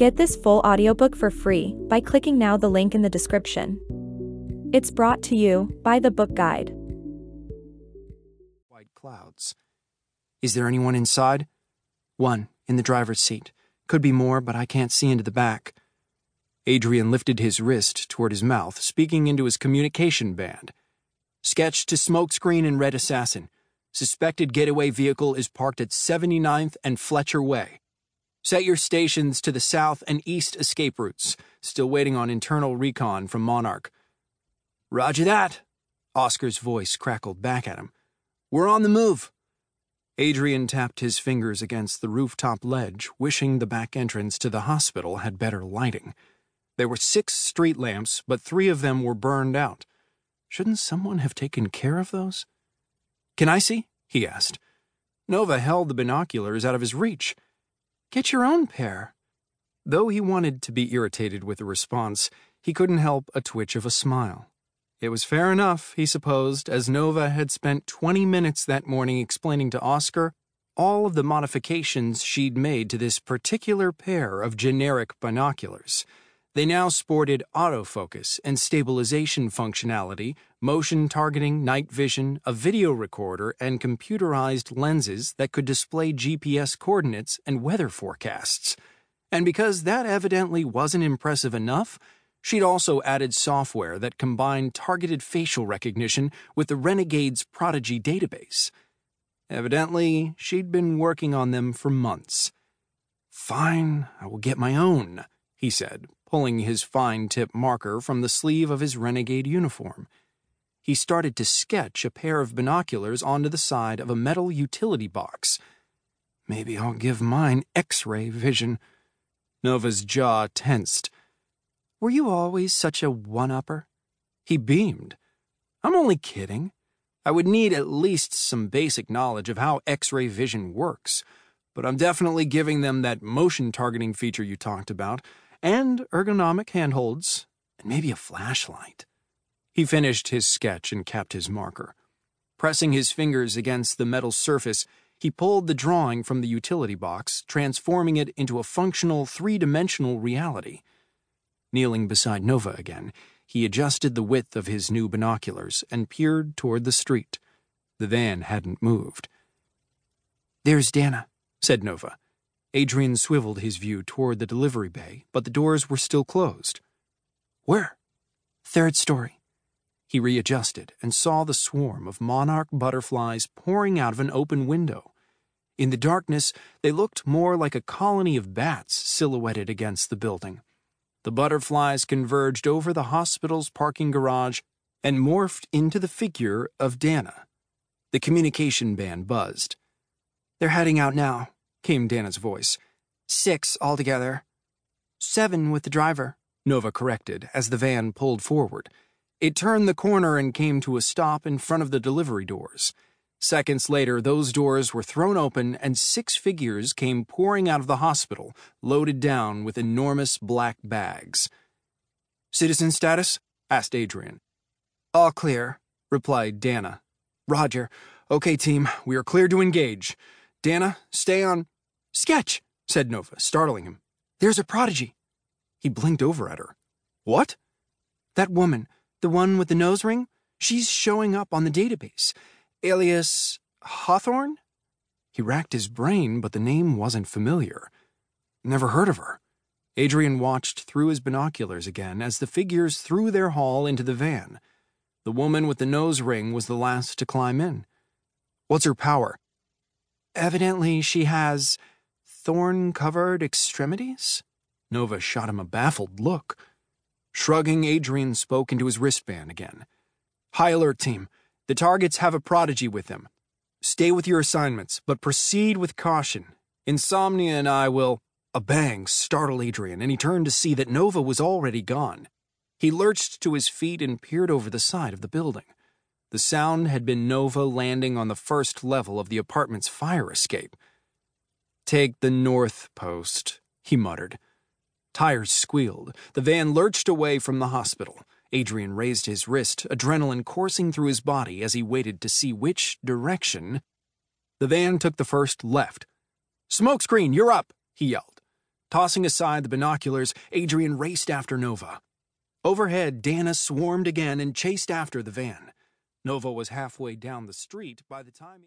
Get this full audiobook for free by clicking now the link in the description. It's brought to you by the book guide. White clouds. Is there anyone inside? One, in the driver's seat. Could be more, but I can't see into the back. Adrian lifted his wrist toward his mouth, speaking into his communication band. Sketch to smokescreen and Red Assassin. Suspected getaway vehicle is parked at 79th and Fletcher Way. Set your stations to the south and east escape routes. Still waiting on internal recon from Monarch. Roger that. Oscar's voice crackled back at him. We're on the move. Adrian tapped his fingers against the rooftop ledge, wishing the back entrance to the hospital had better lighting. There were six street lamps, but three of them were burned out. Shouldn't someone have taken care of those? Can I see? he asked. Nova held the binoculars out of his reach. Get your own pair. Though he wanted to be irritated with the response, he couldn't help a twitch of a smile. It was fair enough, he supposed, as Nova had spent 20 minutes that morning explaining to Oscar all of the modifications she'd made to this particular pair of generic binoculars. They now sported autofocus and stabilization functionality, motion targeting, night vision, a video recorder, and computerized lenses that could display GPS coordinates and weather forecasts. And because that evidently wasn't impressive enough, she'd also added software that combined targeted facial recognition with the Renegade's Prodigy database. Evidently, she'd been working on them for months. Fine, I will get my own, he said, pulling his fine tip marker from the sleeve of his renegade uniform. He started to sketch a pair of binoculars onto the side of a metal utility box. Maybe I'll give mine X ray vision. Nova's jaw tensed. Were you always such a one upper? He beamed. I'm only kidding. I would need at least some basic knowledge of how X ray vision works, but I'm definitely giving them that motion targeting feature you talked about and ergonomic handholds, and maybe a flashlight. He finished his sketch and capped his marker. Pressing his fingers against the metal surface, he pulled the drawing from the utility box, transforming it into a functional three dimensional reality. Kneeling beside Nova again, he adjusted the width of his new binoculars and peered toward the street. The van hadn't moved. There's Danna, said Nova. Adrian swiveled his view toward the delivery bay, but the doors were still closed. Where? Third story. He readjusted and saw the swarm of monarch butterflies pouring out of an open window. In the darkness, they looked more like a colony of bats silhouetted against the building. The butterflies converged over the hospital's parking garage and morphed into the figure of Danna. The communication band buzzed. They're heading out now, came Danna's voice. Six altogether. Seven with the driver, Nova corrected as the van pulled forward. It turned the corner and came to a stop in front of the delivery doors. Seconds later, those doors were thrown open and six figures came pouring out of the hospital, loaded down with enormous black bags. Citizen status? asked Adrian. All clear, replied Danna. Roger. Okay, team, we are clear to engage. Danna, stay on. Sketch, said Nova, startling him. There's a prodigy. He blinked over at her. What? That woman, the one with the nose ring, she's showing up on the database. Alias Hawthorn? He racked his brain, but the name wasn't familiar. Never heard of her. Adrian watched through his binoculars again as the figures threw their haul into the van. The woman with the nose ring was the last to climb in. What's her power? Evidently, she has thorn covered extremities? Nova shot him a baffled look. Shrugging, Adrian spoke into his wristband again. High alert team. The targets have a prodigy with them. Stay with your assignments, but proceed with caution. Insomnia and I will. A bang startled Adrian, and he turned to see that Nova was already gone. He lurched to his feet and peered over the side of the building. The sound had been Nova landing on the first level of the apartment's fire escape. Take the north post, he muttered. Tires squealed. The van lurched away from the hospital. Adrian raised his wrist, adrenaline coursing through his body as he waited to see which direction. The van took the first left. Smokescreen, you're up, he yelled. Tossing aside the binoculars, Adrian raced after Nova. Overhead, Danna swarmed again and chased after the van. Nova was halfway down the street by the time.